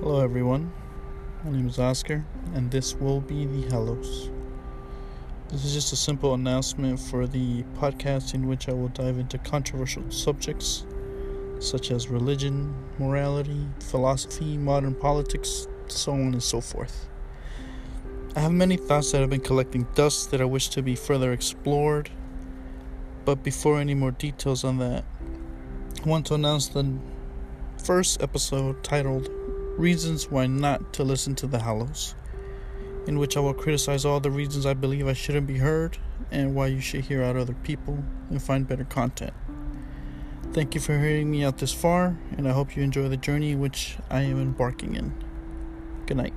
Hello, everyone. My name is Oscar, and this will be the Hellos. This is just a simple announcement for the podcast in which I will dive into controversial subjects such as religion, morality, philosophy, modern politics, so on and so forth. I have many thoughts that have been collecting dust that I wish to be further explored, but before any more details on that, I want to announce the first episode titled Reasons Why Not to Listen to the Hallows, in which I will criticize all the reasons I believe I shouldn't be heard and why you should hear out other people and find better content. Thank you for hearing me out this far, and I hope you enjoy the journey which I am embarking in. Good night.